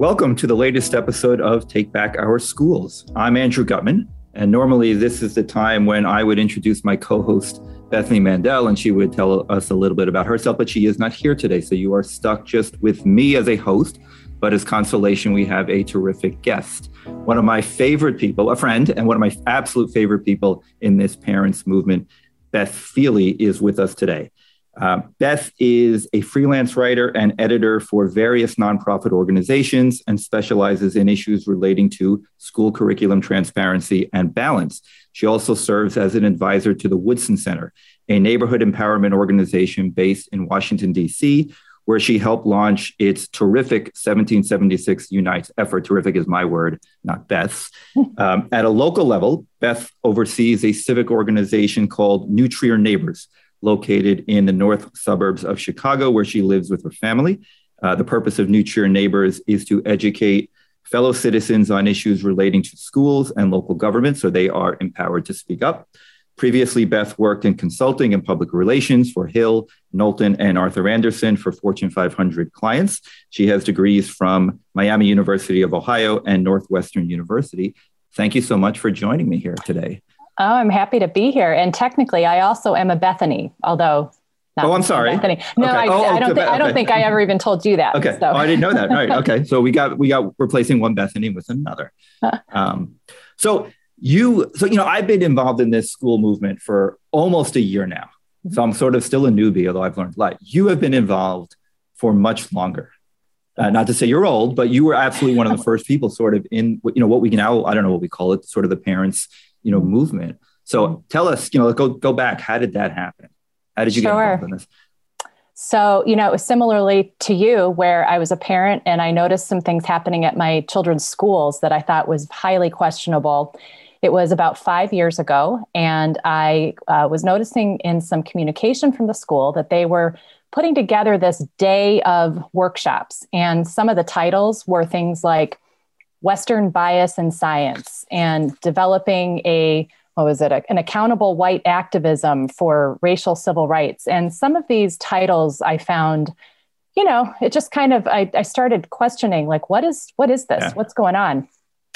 Welcome to the latest episode of Take Back Our Schools. I'm Andrew Gutmann, and normally this is the time when I would introduce my co host, Bethany Mandel, and she would tell us a little bit about herself, but she is not here today. So you are stuck just with me as a host. But as consolation, we have a terrific guest. One of my favorite people, a friend, and one of my absolute favorite people in this parents movement, Beth Feeley, is with us today. Uh, Beth is a freelance writer and editor for various nonprofit organizations and specializes in issues relating to school curriculum transparency and balance. She also serves as an advisor to the Woodson Center, a neighborhood empowerment organization based in Washington, D.C., where she helped launch its terrific 1776 Unites effort. Terrific is my word, not Beth's. Um, at a local level, Beth oversees a civic organization called New Trier Neighbors located in the north suburbs of Chicago, where she lives with her family. Uh, the purpose of Trier Neighbors is to educate fellow citizens on issues relating to schools and local government so they are empowered to speak up. Previously, Beth worked in consulting and public relations for Hill, Knowlton, and Arthur Andersen for Fortune 500 clients. She has degrees from Miami University of Ohio and Northwestern University. Thank you so much for joining me here today. Oh, I'm happy to be here. And technically, I also am a Bethany, although. oh, I'm sorry. Bethany. No, okay. I, oh, I, don't. Okay. I don't think I ever even told you that. Okay. So. Oh, I didn't know that. Right. Okay. So we got we got replacing one Bethany with another. um, so you, so you know, I've been involved in this school movement for almost a year now. Mm-hmm. So I'm sort of still a newbie, although I've learned a lot. You have been involved for much longer. Uh, not to say you're old, but you were absolutely one of the first people, sort of in you know what we can now I don't know what we call it, sort of the parents you know, movement. So mm-hmm. tell us, you know, go go back. How did that happen? How did you sure. get involved in this? So, you know, it was similarly to you, where I was a parent and I noticed some things happening at my children's schools that I thought was highly questionable. It was about five years ago, and I uh, was noticing in some communication from the school that they were putting together this day of workshops. And some of the titles were things like Western bias in science and developing a what was it an accountable white activism for racial civil rights. And some of these titles i found you know it just kind of i, I started questioning like what is what is this? Yeah. what's going on?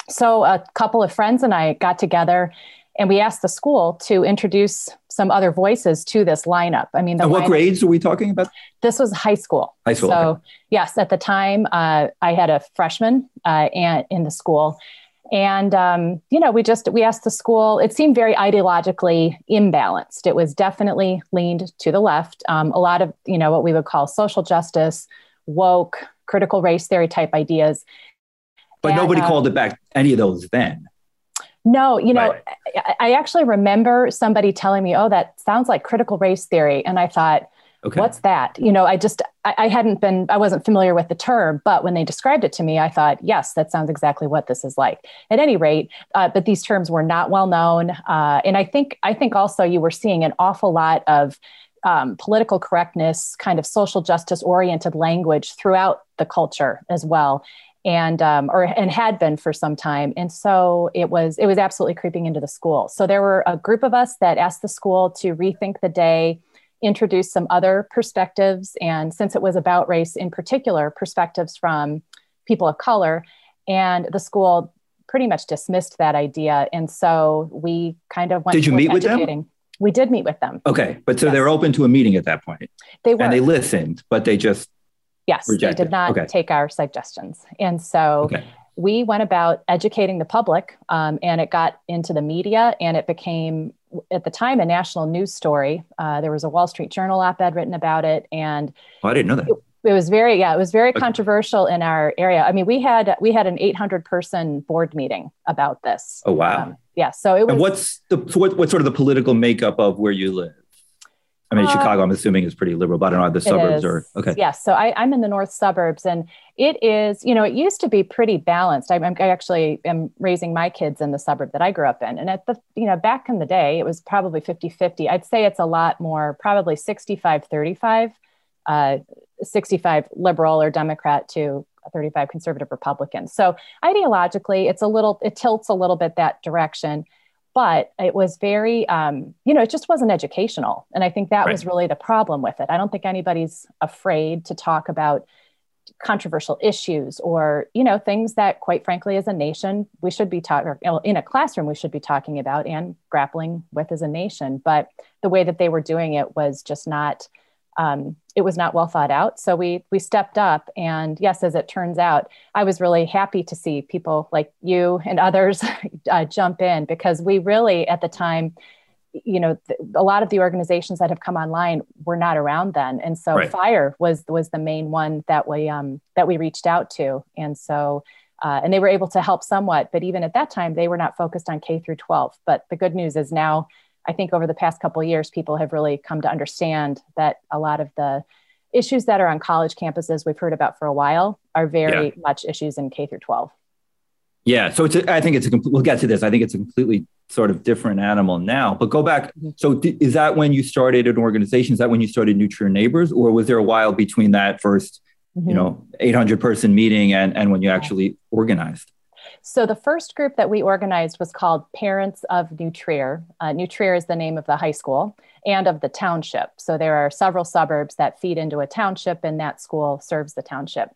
So a couple of friends and i got together and we asked the school to introduce some other voices to this lineup. I mean, what lineup, grades are we talking about? This was high school. High school. So okay. yes, at the time, uh, I had a freshman uh, in the school, and um, you know, we just we asked the school. It seemed very ideologically imbalanced. It was definitely leaned to the left. Um, a lot of you know what we would call social justice, woke, critical race theory type ideas. But and, nobody uh, called it back any of those then. No, you know, right. I, actually remember somebody telling me, "Oh, that sounds like critical race theory," and I thought, okay. "What's that?" You know, I just I, I, hadn't been I wasn't familiar with the term, but when they described it to me, I thought, "Yes, that sounds exactly what this is like." At any rate, uh, but these terms were not well known, uh, and I think I think also you were seeing an awful lot of um, political correctness, kind of social justice oriented language throughout the culture as well and um, or and had been for some time. And so it was it was absolutely creeping into the school. So there were a group of us that asked the school to rethink the day introduce some other perspectives and since it was about race in particular perspectives from people of color. And the school pretty much dismissed that idea. And so we kind of went did you meet with them? we did meet with them. Okay but so yes. they're open to a meeting at that point. They were and they listened but they just Yes, rejected. they did not okay. take our suggestions. And so okay. we went about educating the public, um, and it got into the media, and it became, at the time, a national news story. Uh, there was a Wall Street Journal op ed written about it. And oh, I didn't know that. It, it was very yeah it was very okay. controversial in our area i mean we had we had an 800 person board meeting about this oh wow um, yeah so it was and what's the what, what's sort of the political makeup of where you live I mean, uh, Chicago, I'm assuming is pretty liberal, but I don't know the suburbs are. okay. Yes, so I, am in the north suburbs, and it is, you know, it used to be pretty balanced. I, I actually am raising my kids in the suburb that I grew up in, and at the, you know, back in the day, it was probably 50-50. I'd say it's a lot more, probably 65-35, uh, 65 liberal or Democrat to 35 conservative Republican. So ideologically, it's a little, it tilts a little bit that direction but it was very um, you know it just wasn't educational. And i think that right. was really the problem with it. I don't think anybody's afraid to talk about controversial issues or you know things that quite frankly as a nation we should be talking in a classroom we should be talking about and grappling with as a nation. But the way that they were doing it was just not um, it was not well thought out. So we we stepped up and yes as it turns out i was really happy to see people like you and others uh, jump in because we really at the time you know th- a lot of the organizations that have come online were not around then. And so right. fire was was the main one that we um that we reached out to. And so uh, and they were able to help somewhat but even at that time they were not focused on k through 12 but the good news is now i think over the past couple years people have really come to understand that a lot of the issues that are on college campuses we've heard about for a while are very yeah. much issues in k through 12 yeah, so it's a, I think it's a we'll get to this. I think it's a completely sort of different animal now. But go back. Mm-hmm. So th- is that when you started an organization? Is that when you started New Trier Neighbors, or was there a while between that 1st mm-hmm. you know, 800 person meeting and and when you actually organized? So the first group that we organized was called Parents of New Trier. Uh, New Trier is the name of the high school and of the township. So there are several suburbs that feed into a township, and that school serves the township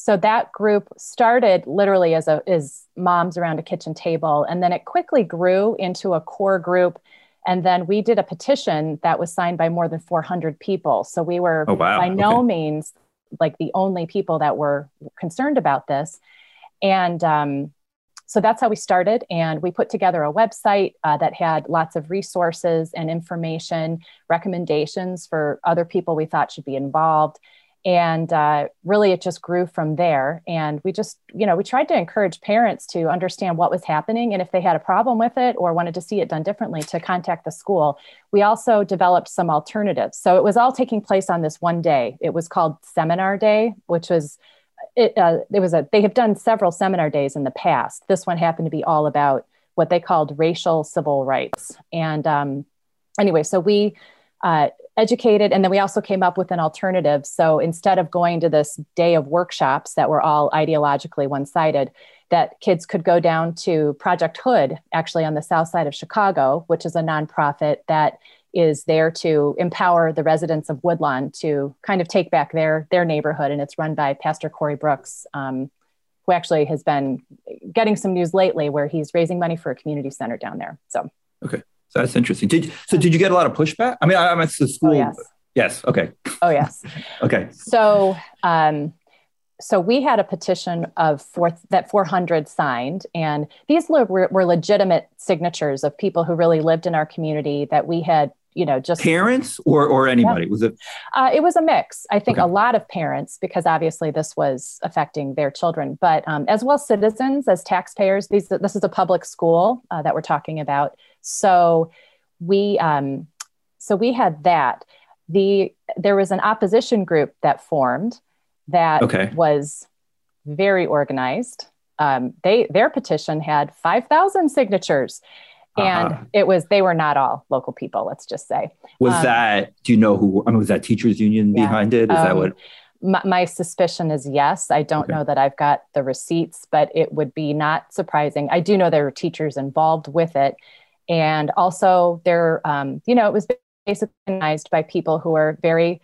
so that group started literally as a as moms around a kitchen table and then it quickly grew into a core group and then we did a petition that was signed by more than 400 people so we were oh, wow. by no okay. means like the only people that were concerned about this and um, so that's how we started and we put together a website uh, that had lots of resources and information recommendations for other people we thought should be involved. And uh, really it just grew from there. And we just you know we tried to encourage parents to understand what was happening and if they had a problem with it or wanted to see it done differently to contact the school. We also developed some alternatives. So it was all taking place on this one day. It was called seminar day which was it, uh, it was a they have done several seminar days in the past. This one happened to be all about what they called racial civil rights. And um, anyway so we uh, educated and then we also came up with an alternative. So instead of going to this day of workshops that were all ideologically one-sided that kids could go down to project hood actually on the south side of chicago which is a nonprofit that is there to empower the residents of woodlawn to kind of take back their their neighborhood and it's run by pastor corey brooks um, who actually has been getting some news lately where he's raising money for a community center down there so okay so that's interesting. Did so? Did you get a lot of pushback? I mean, I, am at the school. Oh, yes. Yes. Okay. Oh yes. okay. So, um, so we had a petition of four that 400 signed, and these were, were legitimate signatures of people who really lived in our community that we had you know just parents or or anybody? Yeah. was it? Uh, it was a mix. I think okay. a lot of parents because obviously this was affecting their children but um, as well citizens as taxpayers these this is a public school uh, that we're talking about. So we um, so we had that. The there was an opposition group that formed that okay. was very organized. Um, they their petition had 5000 signatures and uh-huh. it was they were not all local people let's just say. Was um, that do you know who i mean was that teachers union yeah, behind it? Is um, that what? my, my, suspicion is yes. I don't okay. know that i've got the receipts but it would be not surprising. I do know there were teachers involved with it. And also there um, you know it was basically organized by people who are very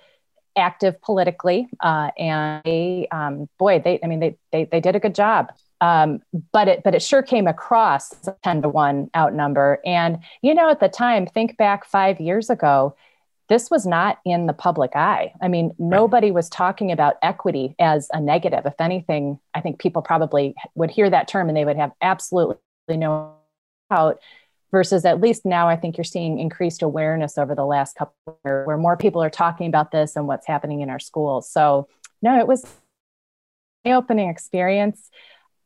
active politically uh, and they um, boy they i mean they, they they did a good job. Um, but it but it sure came across 10 to 1 outnumber. And you know at the time think back five years ago this was not in the public eye. I mean nobody was talking about equity as a negative. If anything i think people probably would hear that term and they would have absolutely no doubt versus at least now i think you're seeing increased awareness over the last couple years where more people are talking about this and what's happening in our schools so no it was an opening experience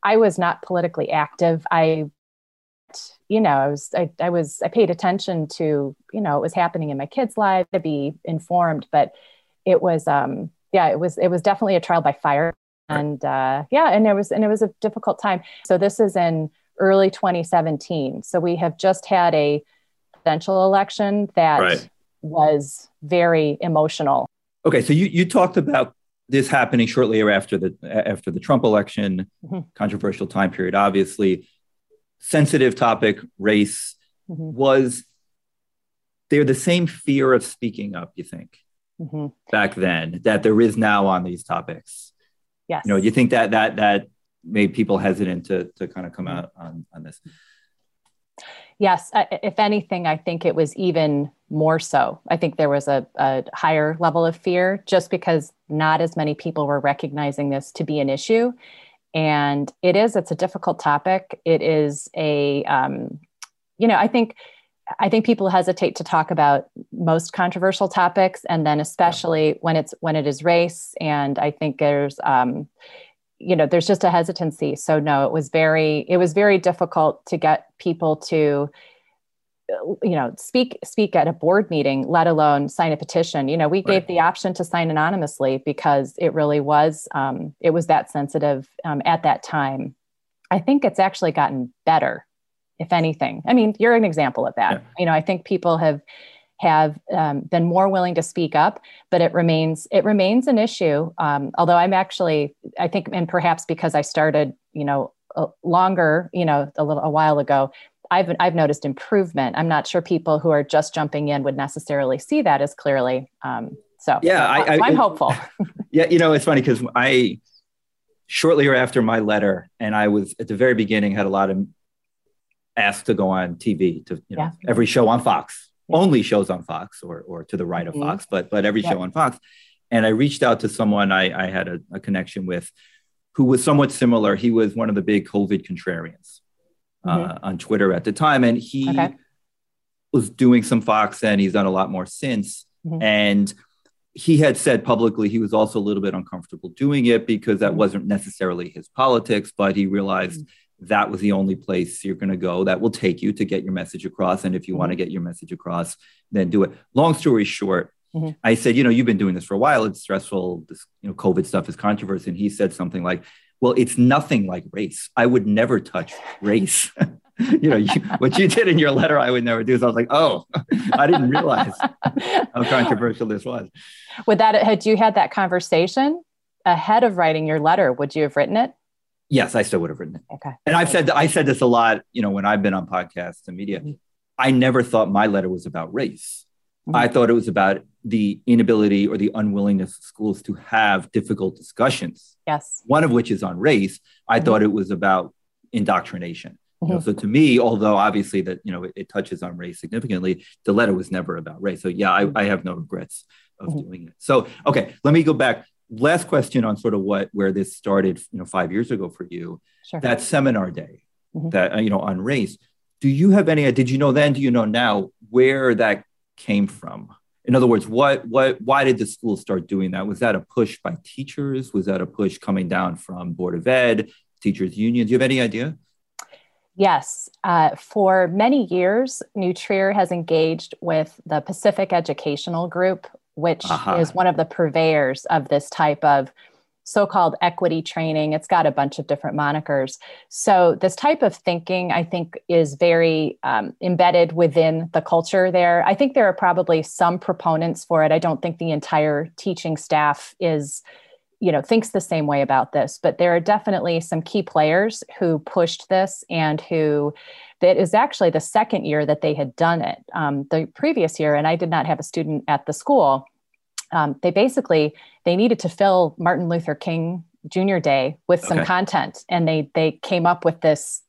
I was not politically active. I, you know, I was, I, I was, I paid attention to, you know, what was happening in my kids' lives to be informed, but it was, um, yeah, it was, it was definitely a trial by fire. And uh, yeah, and it was, and it was a difficult time. So this is in early 2017. So we have just had a presidential election that right. was very emotional. Okay, so you you talked about this happening shortly after the after the Trump election, mm-hmm. controversial time period, obviously, sensitive topic, race mm-hmm. was there the same fear of speaking up, you think, mm-hmm. back then that there is now on these topics? Yes. You know, you think that that that made people hesitant to to kind of come out on on this? Yes. If anything, I think it was even more so. I think there was a, a higher level of fear just because not as many people were recognizing this to be an issue. And it is, it's a difficult topic. It is a, um, you know, I think I think people hesitate to talk about most controversial topics, and then especially when it's when it is race. And I think there's, um, you know, there's just a hesitancy. So no, it was very it was very difficult to get people to, you know, speak speak at a board meeting, let alone sign a petition. You know, we gave the option to sign anonymously because it really was um, it was that sensitive um, at that time. I think it's actually gotten better if anything. I mean, you're an example of that. Yeah. You know, I think people have have um, been more willing to speak up, but it remains it remains an issue. Um, although I'm actually, I think, and perhaps because I started, you know, longer, you know, a little a while ago, I've I've noticed improvement. I'm not sure people who are just jumping in would necessarily see that as clearly. Um, so yeah, I, am hopeful. yeah, you know, it's funny because I shortly after my letter, and I was at the very beginning had a lot of asked to go on TV to you know yeah. every show on Fox. Only shows on Fox or or to the right mm-hmm. of Fox, but but every show on Fox. And I reached out to someone I, I had a, a, connection with who was somewhat similar. He was one of the big COVID contrarians uh, mm-hmm. uh, on Twitter at the time. And he okay. was doing some Fox and he's done a lot more since. Mm-hmm. And he had said publicly he was also a little bit uncomfortable doing it because that mm-hmm. wasn't necessarily his politics, but he realized mm-hmm that was the only place you're going to go that will take you to get your message across. And if you mm-hmm. want to get your message across, then do it. Long story short, mm-hmm. I said, you know, you've been doing this for a while. It's stressful. This, you know, COVID stuff is controversy. And he said something like, well, it's nothing like race. I would never touch race. you know, you, what you did in your letter, I would never do. So I was like, oh, I didn't realize how controversial this was. Would that, had you had that conversation ahead of writing your letter, would you have written it? Yes, I still would have written it. Okay. And I've said I said this a lot, you know, when I've been on podcasts and media. Mm-hmm. I never thought my letter was about race. Mm-hmm. I thought it was about the inability or the unwillingness of schools to have difficult discussions. Yes. One of which is on race. I mm-hmm. thought it was about indoctrination. You know, mm-hmm. so to me, although obviously that you know it, it, touches on race significantly, the letter was never about race. So yeah, I, mm-hmm. I have no regrets of mm-hmm. doing it. So okay, let me go back last question on sort of what where this started you know five years ago for you sure. that seminar day mm-hmm. that uh, you know on race do you have any did you know then do you know now where that came from in other words what what why did the school start doing that was that a push by teachers was that a push coming down from board of ed teachers union do you have any idea Yes. Uh, for many years, New Trier has engaged with the Pacific Educational Group, which uh-huh. is one of the purveyors of this type of so-called equity training. It's got a bunch of different monikers. So this type of thinking i think is very um, embedded within the culture there. I think there are probably some proponents for it. I don't think the entire teaching staff is you know thinks the same way about this but there are definitely some key players who pushed this and who that is actually the second year that they had done it. Um, the previous year, and I did not have a student at the school. Um, they basically they needed to fill Martin Luther King Jr. Day with some okay. content, and they they came up with this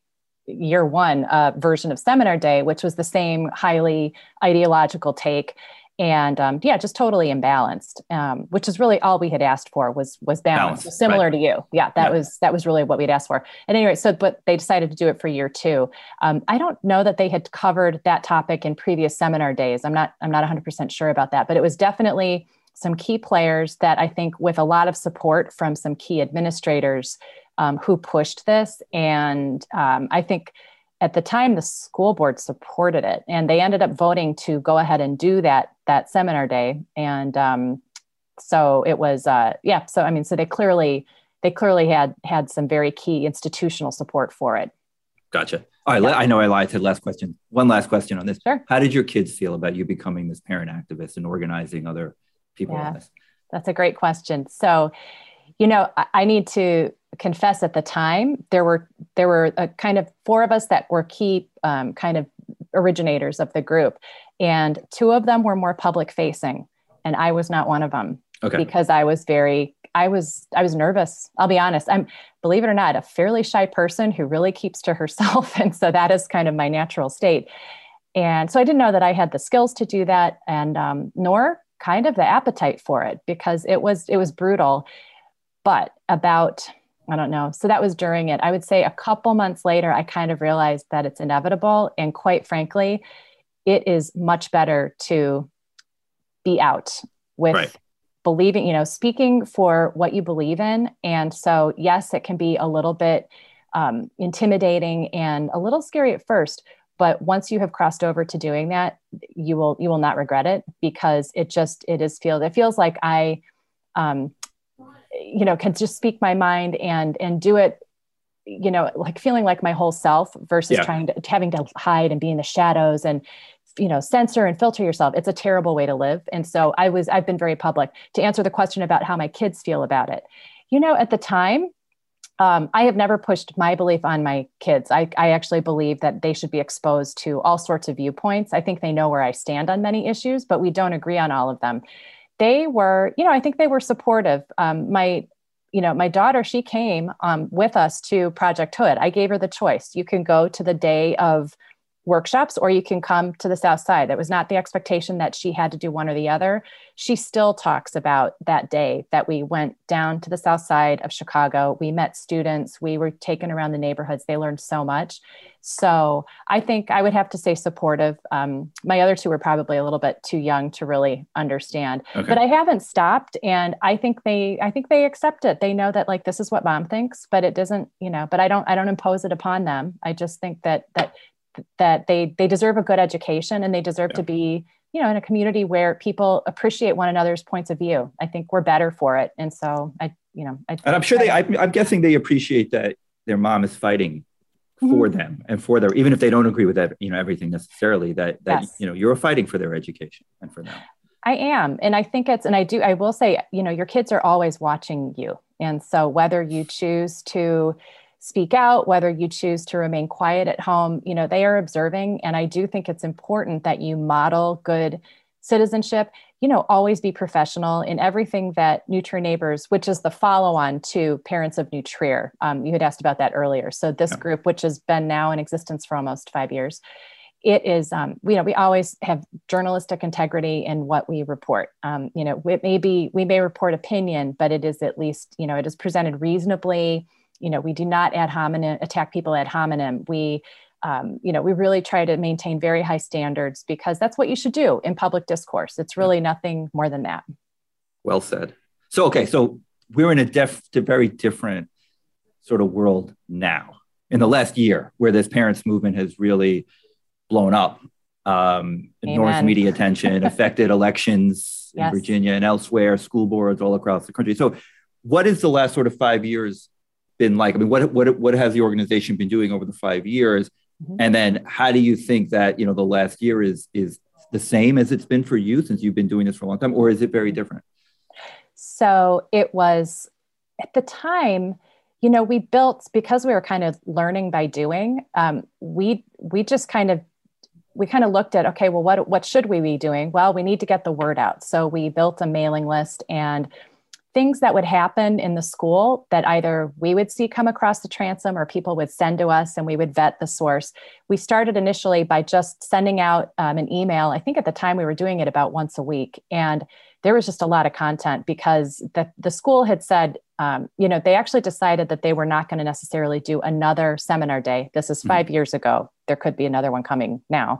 year one uh, version of Seminar Day, which was the same highly ideological take and um, yeah, just totally imbalanced, um, which is really all we had asked for was was balance, balance similar right. to you. Yeah, that was that was really what we'd asked for. At any rate, so but they decided to do it for year two. Um, I don't know that they had covered that topic in previous seminar days. I'm not I'm not 100 percent sure about that, but it was definitely some key players that I think, with a lot of support from some key administrators um, who pushed this, and um, I think at the time the school board supported it and they ended up voting to go ahead and do that that seminar day. And um, so it was uh, yeah so i mean so they clearly they clearly had had some very key institutional support for it. Gotcha. All right yeah. i know i lied to last question. One last question on this. Sure. how did your kids feel about you becoming this parent activist and organizing other people yeah, that's a great question. So you know I, I need to confess at the time there were there were a kind of four of us that were key um, kind of originators of the group and two of them were more public facing and i was not one of them okay. because I was very I was I was nervous. I'll be honest. I'm believe it or not a fairly shy person who really keeps to herself and so that is kind of my natural state. And so I didn't know that I had the skills to do that and um, nor kind of the appetite for it because it was it was brutal. But about I don't know. So that was during it. I would say a couple months later I kind of realized that it's inevitable and quite frankly it is much better to be out with right believing, you know, speaking for what you believe in. And so, yes, it can be a little bit um, intimidating and a little scary at first, but once you have crossed over to doing that, you will you will not regret it because it just it is feel it feels like I, um, you know, can just speak my mind and and do it you know like feeling like my whole self versus yeah. trying to having to hide and be in the shadows and you know censor and filter yourself it's a terrible way to live and so i was i've been very public to answer the question about how my kids feel about it you know at the time um, I have never pushed my belief on my kids. I, I actually believe that they should be exposed to all sorts of viewpoints. I think they know where I stand on many issues, but we don't agree on all of them. They were, you know, I think they were supportive. Um, my, you know, my daughter, she came um, with us to Project Hood. I gave her the choice. You can go to the day of workshops or you can come to the south side. That was not the expectation that she had to do one or the other. She still talks about that day that we went down to the south side of chicago. We met students. We were taken around the neighborhoods. They learned so much. So i think i would have to say supportive. Um, my other two were probably a little bit too young to really understand. Okay. but i haven't stopped and i think they i think they accept it. They know that like this is what mom thinks but it doesn't you know but i don't i don't impose it upon them. I just think that that that they they deserve a good education and they deserve yeah. to be you know in a community where people appreciate one another's points of view i think we're better for it and so i you know I, and i'm sure they I, am guessing they appreciate that their mom is fighting for mm-hmm. them and for their even if they don't agree with that you know everything necessarily that that yes. you know you're fighting for their education and for them i am and i think it's and i do i will say you know your kids are always watching you and so whether you choose to speak out, whether you choose to remain quiet at home, you know, they are observing. And I do think it's important that you model good citizenship. You know, always be professional in everything that New Trier Neighbors, which is the follow on to Parents of New Trier. Um, you had asked about that earlier. So, this yeah. group, which has been now in existence for almost five years, it is um, you know we always have journalistic integrity in what we report um, you know it may be we may report opinion but it is at least you know it is presented reasonably you know we do not ad hominem attack people ad hominem. We um, you know we really try to maintain very high standards because that's what you should do in public discourse. It's really nothing more than that. Well said. So okay so we're in a def- very different sort of world now. In the last year where this parents movement has really blown up um, enormous media attention affected elections yes. in virginia and elsewhere school boards all across the country. So what is the last sort of five years been like? I mean, what what what has the organization been doing over the five years? Mm-hmm. And then how do you think that you know the last year is is the same as it's been for you since you've been doing this for a long time, or is it very different? So it was at the time, you know, we built because we were kind of learning by doing. Um, we we just kind of we kind of looked at okay, well, what what should we be doing? Well, we need to get the word out. So we built a mailing list and things that would happen in the school that either we would see come across the transom or people would send to us and we would vet the source. We started initially by just sending out um, an email. I think at the time we were doing it about once a week. And there was just a lot of content because the, the school had said, um, you know, they actually decided that they were not going to necessarily do another seminar day. This is 5 mm-hmm. years ago. There could be another one coming now.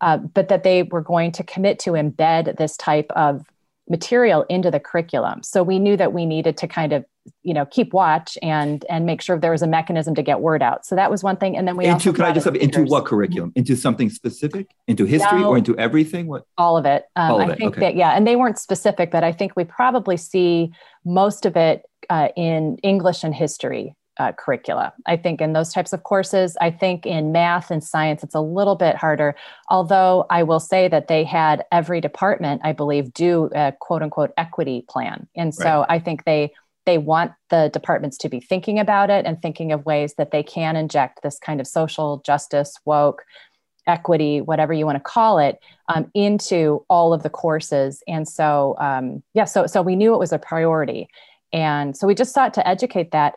Uh, but that they were going to commit to embed this type of material into the curriculum. So we knew that we needed to kind of, you know, keep watch and and make sure there was a mechanism to get word out. So that was one thing. And then we into can I just have into what curriculum? Into something specific? Into history no, or into everything? What all of it. Um, all of I it. think okay. that yeah, and they weren't specific, but I think we probably see most of it uh, in English and history uh, curricula. I think in those types of courses, I think in math and science, it's a little bit harder. Although I will say that they had every department, I believe, do a quote unquote equity plan. And so right. I think they they want the departments to be thinking about it and thinking of ways that they can inject this kind of social justice, woke, equity, whatever you want to call it, um, into all of the courses. And so, um, yeah, so so we knew it was a priority, and so we just sought to educate that.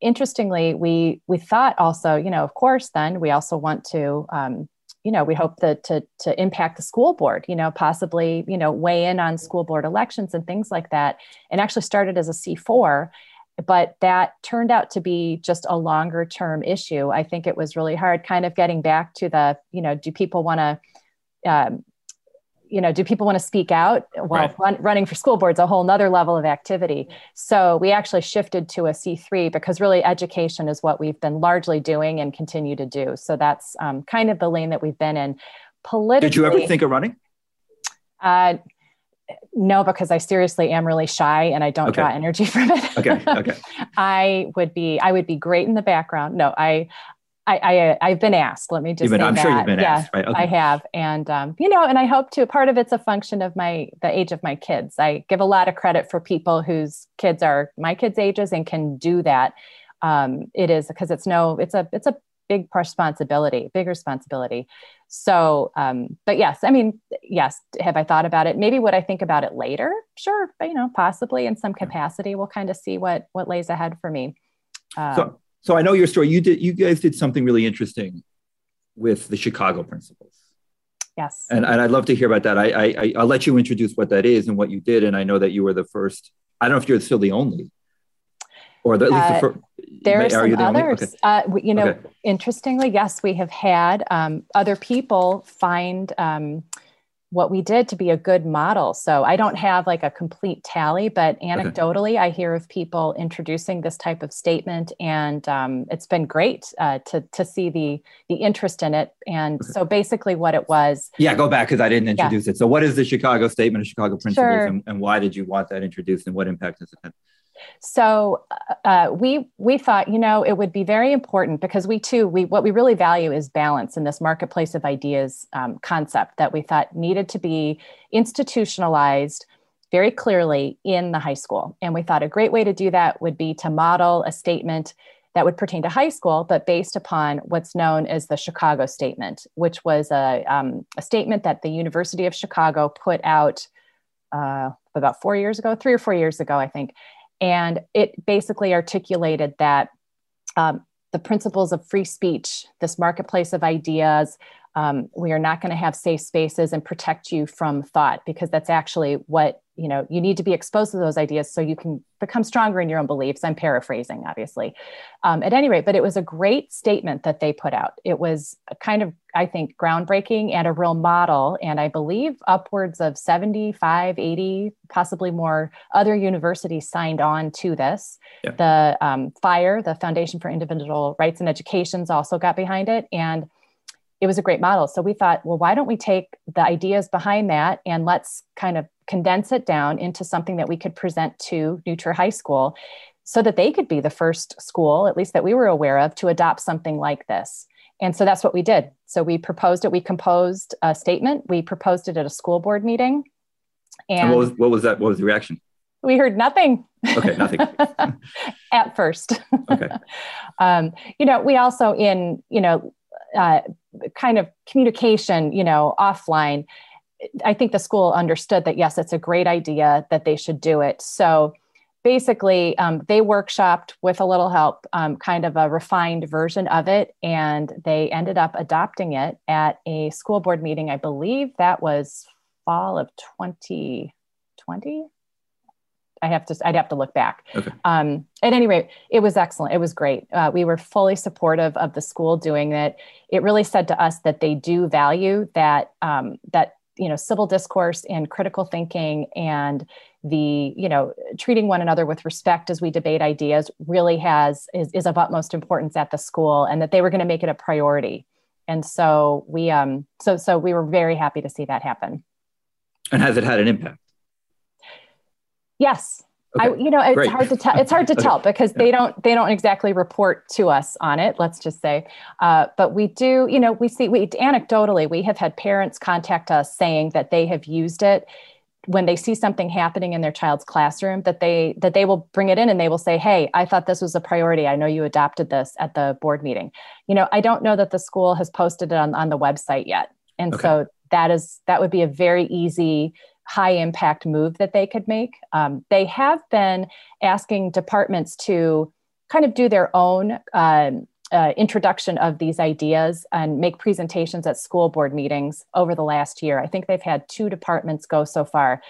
Interestingly, we we thought also, you know, of course, then we also want to. Um, you know, we hope that to to impact the school board, you know, possibly, you know, weigh in on school board elections and things like that. And actually started as a C4 but that turned out to be just a longer term issue. I think it was really hard, kind of getting back to the, you know, do people want to, um, you know, do people want to speak out? Well, right. run, running for school boards a whole nother level of activity. So we actually shifted to a C3 because really education is what we've been largely doing and continue to do. So that's um, kind of the lane that we've been in. Politically, did you ever think of running? Uh, no, because I seriously am really shy and I don't okay. draw energy from it. okay. Okay. I would be, I would be great in the background. No, I, I, I have been asked. Let me just. Been, say I'm that. sure you've been yeah, asked, right? Okay. I have, and um, you know, and I hope to. Part of it's a function of my the age of my kids. I give a lot of credit for people whose kids are my kids' ages and can do that. Um, it is because it's no, it's a it's a big responsibility, big responsibility. So, um, but yes, I mean, yes, have I thought about it? Maybe would I think about it later? Sure, but you know, possibly in some capacity. We'll kind of see what what lays ahead for me. Um, so, so I know your story. You did, you guys did something really interesting with the Chicago principles. Yes, and, and I'd love to hear about that. I, I I'll let you introduce what that is and what you did. And I know that you were the first. I don't know if you're still the only, or the, at least uh, the first there are some others. Okay. Uh, you know, okay. interestingly, yes, we have had um, other people find um, what we did to be a good model. So I don't have like a complete tally, but anecdotally, okay. I hear of people introducing this type of statement, and um, it's been great uh, to to see the the interest in it. And so basically, what it was. Yeah, go back because I didn't introduce yeah. it. So, what is the Chicago Statement of Chicago Principles, sure. and, and, why did you want that introduced, and what impact has it had? So uh, uh, we we thought, you know, it would be very important because we too we what we really value is balance in this marketplace of ideas um, concept that we thought needed to be institutionalized very clearly in the high school. And we thought a great way to do that would be to model a statement that would pertain to high school, but based upon what's known as the Chicago Statement, which was a, um, a statement that the University of Chicago put out uh, about four years ago, three or four years ago, I think, and it basically articulated that um, the principles of free speech, this marketplace of ideas, um, we are not going to have safe spaces and protect you from thought because that's actually what you know you need to be exposed to those ideas so you can become stronger in your own beliefs. I'm paraphrasing obviously. Um, at any rate but it was a great statement that they put out. It was kind of i think groundbreaking and a real model and i believe upwards of 75 80 possibly more other universities signed on to this. Yeah. the um, fire the foundation for individual rights and educations also got behind it and it was a great model. So we thought, well, why don't we take the ideas behind that and let's kind of condense it down into something that we could present to New High School so that they could be the first school, at least that we were aware of, to adopt something like this. And so that's what we did. So we proposed it. We composed a statement. We proposed it at a school board meeting. And, and what, was, what was that? What was the reaction? We heard nothing. Okay, nothing. at first. Okay. um, you know, we also in, you know, uh, kind of communication, you know, offline, I think the school understood that yes, it's a great idea that they should do it. So basically, um, they workshopped with a little help, um, kind of a refined version of it, and they ended up adopting it at a school board meeting. I believe that was fall of 2020. I have to, I'd have to look back. Okay. Um, at any rate, it was excellent. It was great. Uh, we were fully supportive of the school doing it. It really said to us that they do value that um, that you know civil discourse and critical thinking and the you know treating one another with respect as we debate ideas really has is, is of utmost importance at the school and that they were going to make it a priority and so we um so so we were very happy to see that happen and has it had an impact Yes. Okay. I, you know, it's Great. hard to tell. It's hard to okay. tell because yeah. they don't they don't exactly report to us on it. Let's just say, uh, but we do. You know, we see we anecdotally we have had parents contact us saying that they have used it when they see something happening in their child's classroom that they that they will bring it in and they will say hey i thought this was a priority i know you adopted this at the board meeting you know i don't know that the school has posted it on, on the website yet and okay. so that is that would be a very easy high impact move that they could make um, they have been asking departments to kind of do their own um, uh, introduction of these ideas and make presentations at school board meetings over the last year. I think they've had two departments go so far.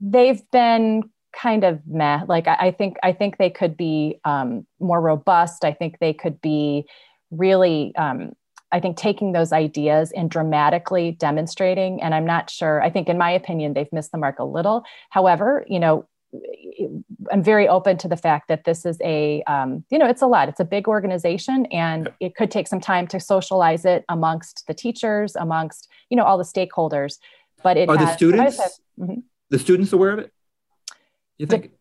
They've been kind of meh. Like I, I think I think they could be um, more robust. I think they could be really. Um, I think taking those ideas and dramatically demonstrating, and I'm not sure. I think, in my opinion, they've missed the mark a little. However, you know, I'm very open to the fact that this is a, um, you know, it's a lot. It's a big organization, and it could take some time to socialize it amongst the teachers, amongst you know all the stakeholders. But it are has, the students mm-hmm. the students aware of it? You think?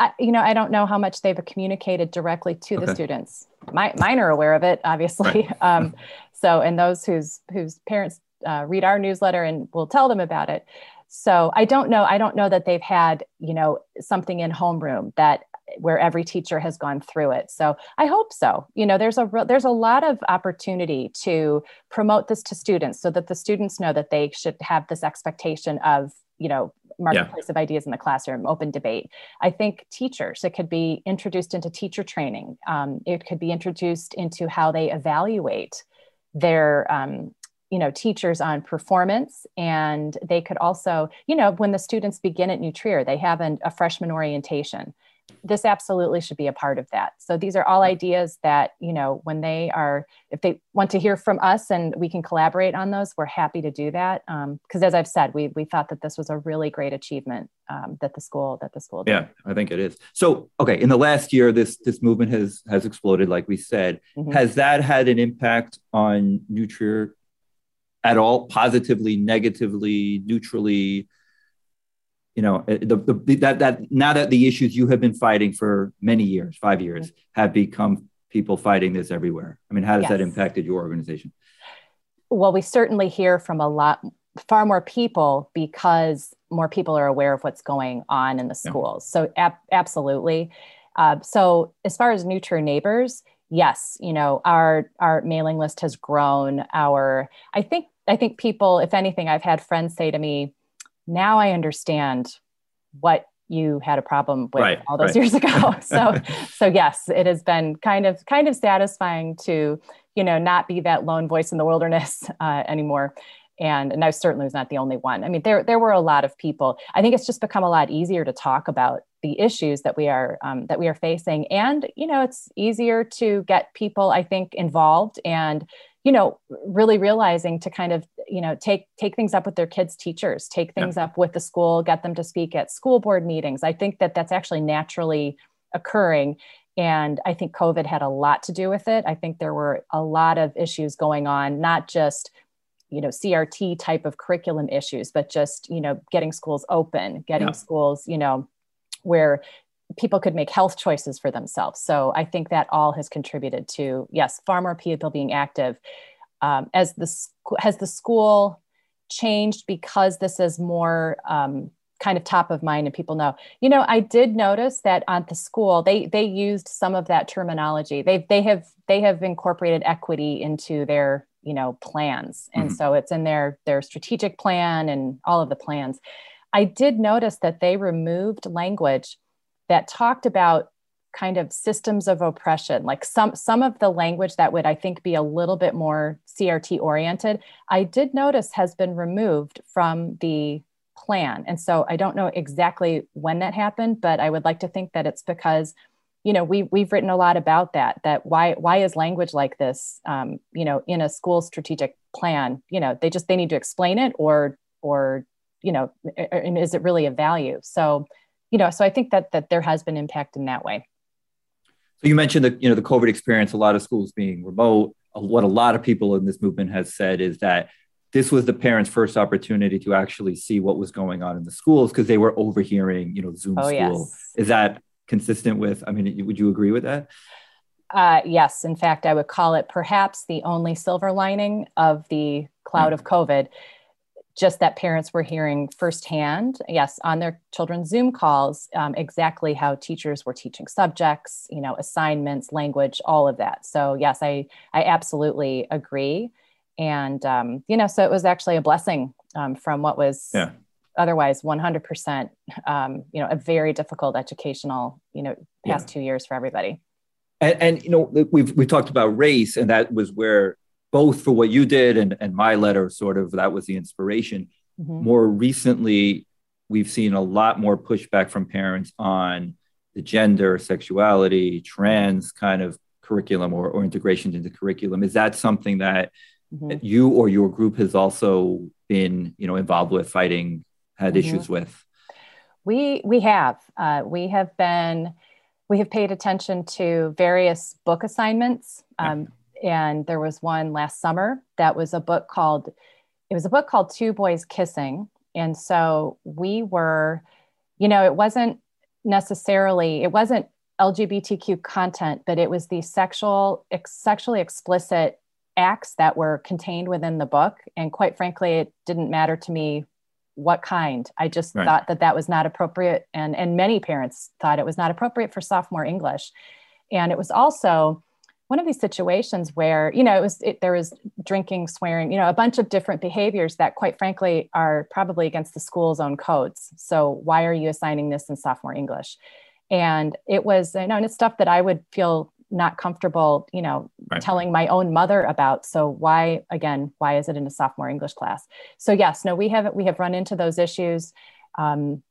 I, you know, I don't know how much they've communicated directly to okay. the students. My, mine are aware of it, obviously. Right. um, so, and those whose whose parents uh, read our newsletter and will tell them about it so i don't know i don't know that they've had you know something in homeroom that where every teacher has gone through it so i hope so you know there's a there's a lot of opportunity to promote this to students so that the students know that they should have this expectation of you know marketplace yeah. of ideas in the classroom open debate. I think teachers it could be introduced into teacher training. Um, it could be introduced into how they evaluate their um, you know teachers on performance. And they could also you know when the students begin at new they have an, a freshman orientation this absolutely should be a part of that so these are all ideas that you know when they are if they want to hear from us and we can collaborate on those we're happy to do that because um, as i've said we, we thought that this was a really great achievement um, that the school that the school did. yeah i think it is so okay in the last year this this movement has has exploded like we said mm-hmm. has that had an impact on new trier at all, positively, negatively, neutrally. You know, eh, the, the, that that now that the issues you have been fighting for many years, five years, mm-hmm. have become people fighting this everywhere. I mean, how has yes. that impacted your organization? Well, we certainly hear from a lot, far more people because more people are aware of what's going on in the schools. Yeah. So, ab- absolutely. Uh, so, as far as New Trier neighbors, yes, you know, our our mailing list has grown. Our, I think I think people, if anything, I've had friends say to me, now I understand what you had a problem with right, all those right. years ago. so so yes, it has been kind of kind of satisfying to, you know, not be that lone voice in the wilderness uh, anymore. And, and I certainly was not the only one. I mean, there there were a lot of people. I think it's just become a lot easier to talk about the issues that we are um, that we are facing, and you know, it's easier to get people, I think, involved and you know really realizing to kind of you know take take things up with their kids teachers take things yeah. up with the school get them to speak at school board meetings i think that that's actually naturally occurring and i think covid had a lot to do with it i think there were a lot of issues going on not just you know crt type of curriculum issues but just you know getting schools open getting yeah. schools you know where people could make health choices for themselves. So I think that all has contributed to yes, far more people being active. Um, as the has the school changed because this is more um, kind of top of mind and people know. You know, I did notice that at the school they they used some of that terminology. They they have they have incorporated equity into their you know plans, and mm-hmm. so it's in their their strategic plan and all of the plans. I did notice that they removed language that talked about kind of systems of oppression like some some of the language that would i think be a little bit more crt oriented i did notice has been removed from the plan. And so i don't know exactly when that happened but i would like to think that it's because you know we we've written a lot about that that why why is language like this um, you know in a school strategic plan? You know they just they need to explain it or or you know and is it really a value? So you know, so I think that that there has been impact in that way. So you mentioned the you know the COVID experience, a lot of schools being remote. What a lot of people in this movement has said is that this was the parents' first opportunity to actually see what was going on in the schools because they were overhearing, you know, Zoom oh, school. Yes. Is that consistent with? I mean, would you agree with that? Uh, yes. In fact, I would call it perhaps the only silver lining of the cloud mm. of COVID just that parents were hearing firsthand, yes, on their children's Zoom calls, um, exactly how teachers were teaching subjects, you know, assignments, language, all of that. So yes, I I absolutely agree, and um, you know, so it was actually a blessing um, from what was yeah. otherwise 100%, um, you know, a very difficult educational, you know, past yeah. two years for everybody. And, and you know, we've we talked about race, and that was where both for what you did and, and my letter sort of that was the inspiration mm-hmm. more recently we've seen a lot more pushback from parents on the gender sexuality trans kind of curriculum or, or integration into curriculum is that something that mm-hmm. you or your group has also been you know involved with fighting had mm-hmm. issues with we we have uh, we have been we have paid attention to various book assignments um, and there was one last summer that was a book called it was a book called two boys kissing. And so we were you know it wasn't necessarily it wasn't lgbtq content but it was the sexual ex- sexually explicit acts that were contained within the book. And quite frankly it didn't matter to me what kind. I just right. thought that that was not appropriate. And and many parents thought it was not appropriate for sophomore english. And it was also one of these situations where you know it was it, there was drinking swearing you know a bunch of different behaviors that quite frankly are probably against the school's own codes. So why are you assigning this in sophomore english? And it was you know and it's stuff that i would feel not comfortable you know right. telling my own mother about. So why again why is it in a sophomore english class? So yes no we have we have run into those issues. Um,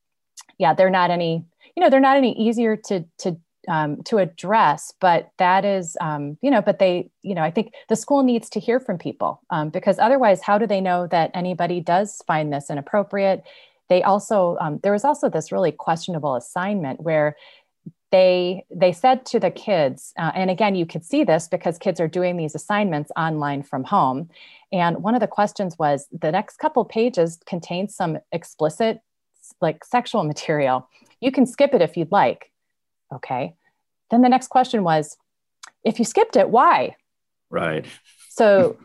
yeah they're not any you know they're not any easier to to um, to address but that is um, you know but they you know i think the school needs to hear from people um, because otherwise how do they know that anybody does find this inappropriate? They also um, there was also this really questionable assignment where they they said to the kids uh, and again you could see this because kids are doing these assignments online from home. And one of the questions was the next couple pages contain some explicit like sexual material. You can skip it if you'd like Okay. Then the next question was if you skipped it, why? Right. So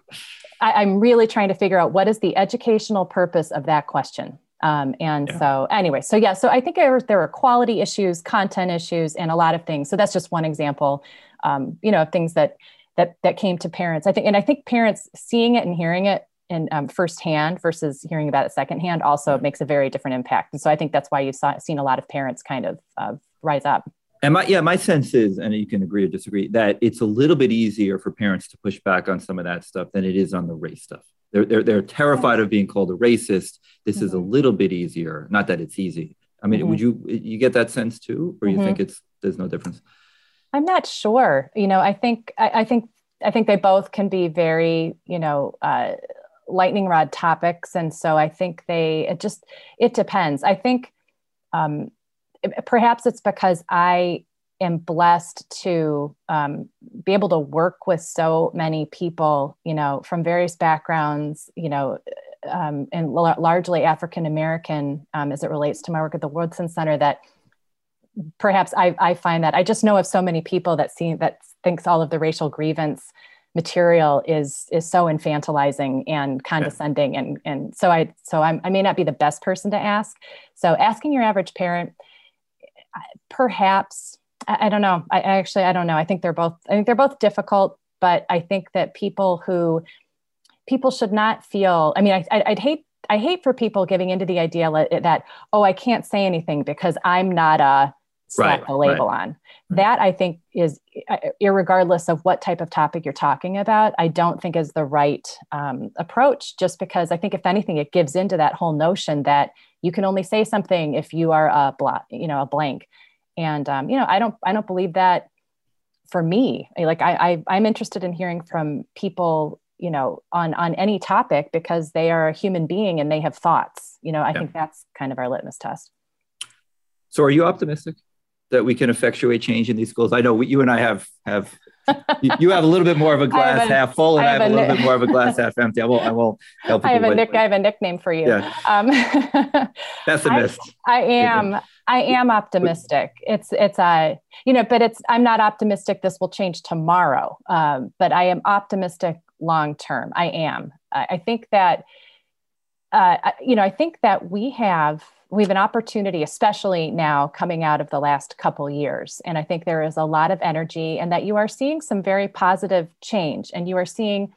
I, am really trying to figure out what is the educational purpose of that question. Um, and yeah. so, anyway, so yeah, so I think there, there are quality issues, content issues, and a lot of things. So that's just one example, um, you know, of things that that that came to parents. I think, and I think parents seeing it and hearing it in um, firsthand versus hearing about it secondhand also makes a very different impact. And so I think that's why you've saw, seen a lot of parents kind of uh, rise up. And my yeah, my sense is, and you can agree or disagree, that it's a little bit easier for parents to push back on some of that stuff than it is on the race stuff. They're they're, they're terrified of being called a racist. This mm-hmm. is a mm-hmm. little bit easier. Not that it's easy. I mean, mm-hmm. would you you get that sense too, or you mm-hmm. think it's there's no difference? I'm not sure. You know, I think I, I think I think they both can be very you know uh, lightning rod topics, and so I think they it just it depends. I think. Um, perhaps it's because I am blessed to um, be able to work with so many people, you know, from various backgrounds, you know, um, and l- largely African American um, as it relates to my work at the Woodson Center. That perhaps I, I, find that I just know of so many people that see that thinks all of the racial grievance material is is so infantilizing and condescending, and and so I so I'm, I may not be the best person to ask. So asking your average parent perhaps I, I don't know. I, I actually I don't know. I think they're both I think they're both difficult, but I think that people who people should not feel. I mean, I, I would hate I hate for people giving into the idea that oh I can't say anything because I'm not a slap right, a label right. on. That I think is, regardless of what type of topic you're talking about, I don't think is the right um, approach. Just because I think, if anything, it gives into that whole notion that you can only say something if you are a blank, you know, a blank. And um, you know, I don't, I don't believe that for me. Like, I, I, I'm interested in hearing from people you know on on any topic because they are a human being and they have thoughts you know i yeah. think that's kind of our litmus test so are you optimistic that we can effectuate change in these schools? I know we, you and I have have you, have a little bit more of a glass a, half full, and I have, I have a, little bit more of a glass half empty. I will I will help. I have a nick. I have a nickname for you. Yeah. Um, Pessimist. I, I am. I am optimistic. It's it's a you know, but it's I'm not optimistic. This will change tomorrow. Um, but I am optimistic long term. I am. I, I think that uh, you know, I think that we have we have an opportunity, especially now coming out of the last couple years, and I think there is a lot of energy, and that you are seeing some very positive change, and you are seeing,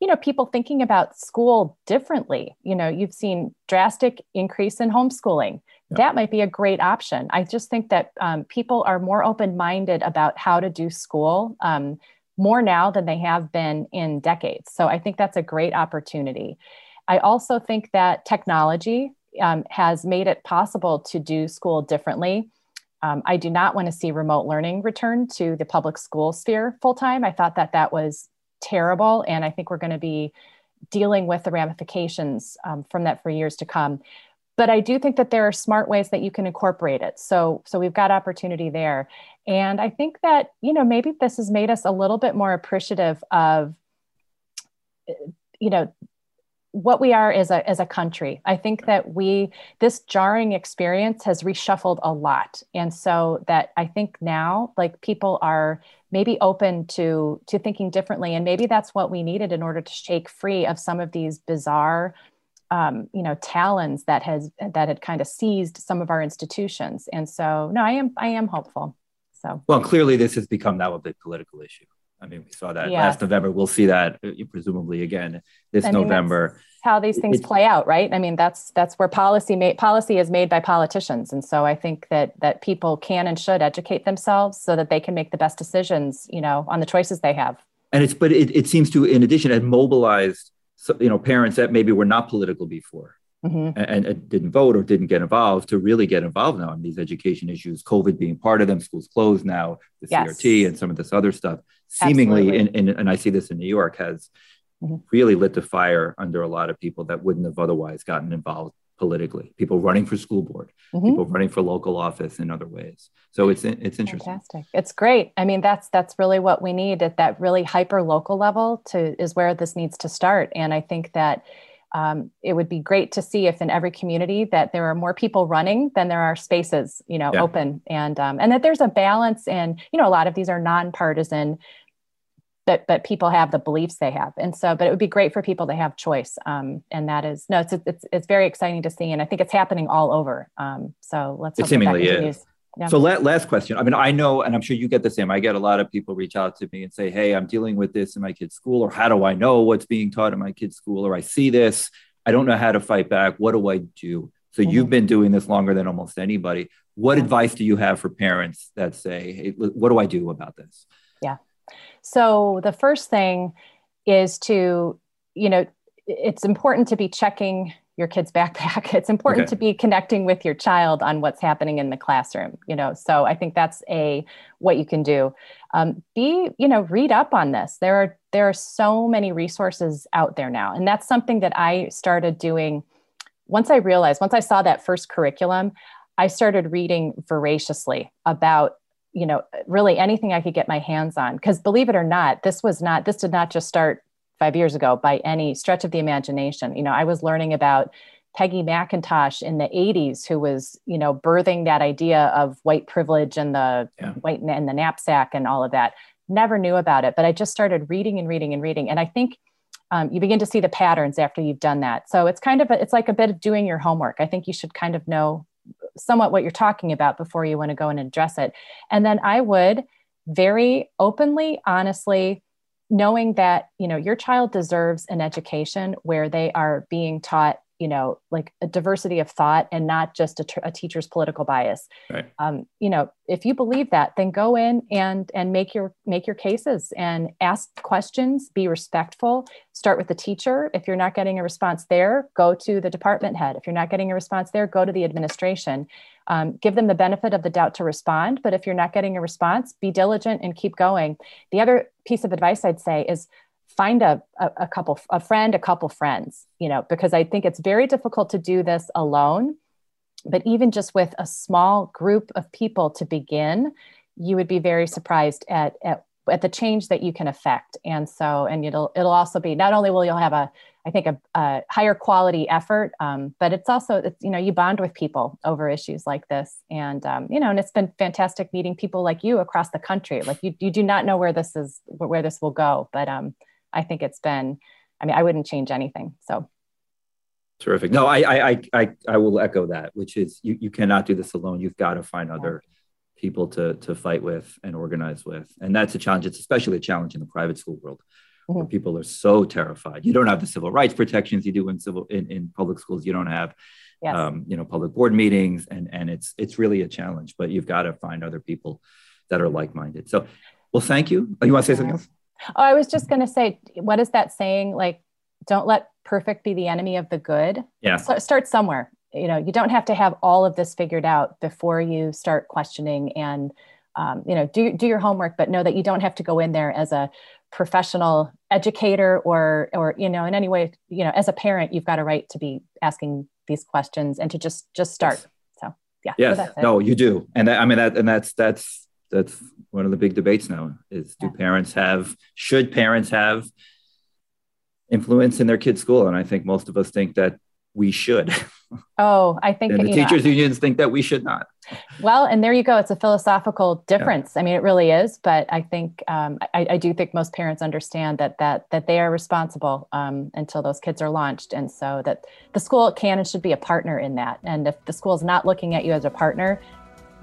you know, people thinking about school differently. You know, you've seen drastic increase in homeschooling. Yeah. That might be a great option. I just think that um, people are more open minded about how to do school. Um, more now than they have been in decades. So I think that's a great opportunity. I also think that technology um, has made it possible to do school differently. Um, I do not want to see remote learning return to the public school sphere full time. I thought that that was terrible, and I think we're going to be dealing with the ramifications um, from that for years to come. But I do think that there are smart ways that you can incorporate it. So, so we've got opportunity there, and I think that you know maybe this has made us a little bit more appreciative of you know what we are as a as a country. I think that we this jarring experience has reshuffled a lot, and so that I think now like people are maybe open to to thinking differently, and maybe that's what we needed in order to shake free of some of these bizarre. Um, you know talons that has that had kind of seized some of our institutions. And so no i am i am hopeful. So. Well clearly this has become now a big political issue I mean, we saw that yeah. last November. We'll see that uh, presumably again this I mean, November. How these things play out, right? I mean, that's that's where policy made policy is made by politicians, and so I think that that people can and should educate themselves so that they can make the best decisions, you know, on the choices they have. And it's but it, it seems to, in addition, have mobilized you know parents that maybe were not political before mm-hmm. and, and, didn't vote or didn't get involved to really get involved now in these education issues, COVID being part of them, schools closed now, the yes. CRT and some of this other stuff, seemingly, in, in, and I see this in New York, has mm-hmm. really lit the fire under a lot of people that wouldn't have otherwise gotten involved politically people running for school board mm-hmm. people running for local office in other ways so it's it's interesting fantastic it's great i mean that's that's really what we need at that really hyper local level to is where this needs to start and i think that um, it would be great to see if in every community that there are more people running than there are spaces you know yeah. open. And um, and that there's a balance and you know a lot of these are nonpartisan but but people have the beliefs they have. And so but it would be great for people to have choice. Um, and that is no it's, it's it's very exciting to see. And i think it's happening all over. Um, so let's it seemingly is yeah. So last question. I mean, I know, and I'm sure you get the same. I get a lot of people reach out to me and say, "Hey, I'm dealing with this in my kid's school, or how do I know what's being taught in my kid's school, or I see this, I don't know how to fight back. What do I do?" So mm-hmm. you've been doing this longer than almost anybody. What advice do you have for parents that say, hey, "What do I do about this?" Yeah. So the first thing is to, you know, it's important to be checking your kid's backpack. It's important okay. to be connecting with your child on what's happening in the classroom you know? So i think that's a what you can do. Um, be you know read up on this. There are there are so many resources out there now. And that's something that i started doing once i realized once i saw that first curriculum i started reading voraciously about you know really anything i could get my hands on. Because believe it or not this was not this did not just start five years ago by any stretch of the imagination. You know, I was learning about Peggy McIntosh in the 80s, who was, you know, birthing that idea of white privilege and the yeah. white and the knapsack and all of that. Never knew about it, but I just started reading and reading and reading. And I think um, you begin to see the patterns after you've done that. So it's kind of a, it's like a bit of doing your homework. I think you should kind of know somewhat what you're talking about before you want to go and address it. And then I would very openly, honestly, knowing that you know your child deserves an education where they are being taught you know like a diversity of thought and not just a, a teacher's political bias. Right. um, you know if you believe that then go in and and make your make your cases and ask questions be respectful start with the teacher. If you're not getting a response there go to the department head. If you're not getting a response there go to the administration um, give them the benefit of the doubt to respond. But if you're not getting a response be diligent and keep going. The other piece of advice i'd say is find a, a, a, couple a friend a couple friends you know because i think it's very difficult to do this alone. But even just with a small group of people to begin you would be very surprised at, at at the change that you can affect. And so and it'll it'll also be not only will you'll have a i think a, a higher quality effort um, but it's also it's, you know you bond with people over issues like this and um, you know and it's been fantastic meeting people like you across the country like you, you do not know where this is where this will go but um, I think it's been, I mean, I wouldn't change anything. So. Terrific. No, I, I, I, I will echo that, which is you, you cannot do this alone. You've got to find other people to, to fight with and organize with. And that's a challenge. It's especially a challenge in the private school world mm-hmm. where people are so terrified. You don't have the civil rights protections you do in civil, in, in public schools. You don't have, yes. um, you know, public board meetings and, and it's, it's really a challenge, but you've got to find other people that are like-minded. So, well, thank you. Oh, you want to say something else? Oh, I was just going to say, what is that saying? Like, don't let perfect be the enemy of the good. Yeah. So start somewhere. You know, you don't have to have all of this figured out before you start questioning and, um, you know, do, do your homework, but know that you don't have to go in there as a professional educator or, or, you know, in any way, you know, as a parent, you've got a right to be asking these questions and to just, just start. Yes. So yeah. Yes. So no, you do. And that, I mean, that, and that's, that's, that's one of the big debates now is do yeah. parents have, should parents have influence in their kids' school. And I think most of us think that we should. Oh, I think and the teachers know, unions think that we should not. Well, and there you go. It's a philosophical difference. Yeah. I mean, it really is. But I think um, I, I, do think most parents understand that that that they are responsible um, until those kids are launched, and so that the school can and should be a partner in that. And if the school is not looking at you as a partner,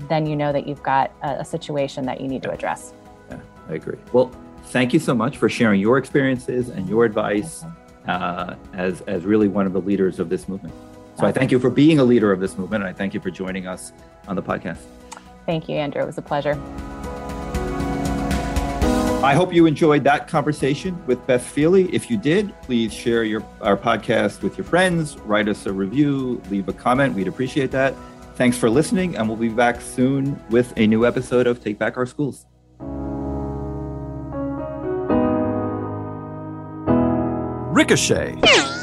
then you know that you've got a, a situation that you need yeah. to address. Yeah, I agree. Well, thank you so much for sharing your experiences and your advice uh, as, as really one of the leaders of this movement. So I thank you for being a leader of this movement. And I thank you for joining us on the podcast. Thank you, Andrew. It was a pleasure. I hope you enjoyed that conversation with Beth Feeley. If you did, please share your our podcast with your friends, write us a review, leave a comment. We'd appreciate that. Thanks for listening, and we'll be back soon with a new episode of Take Back Our Schools. Ricochet.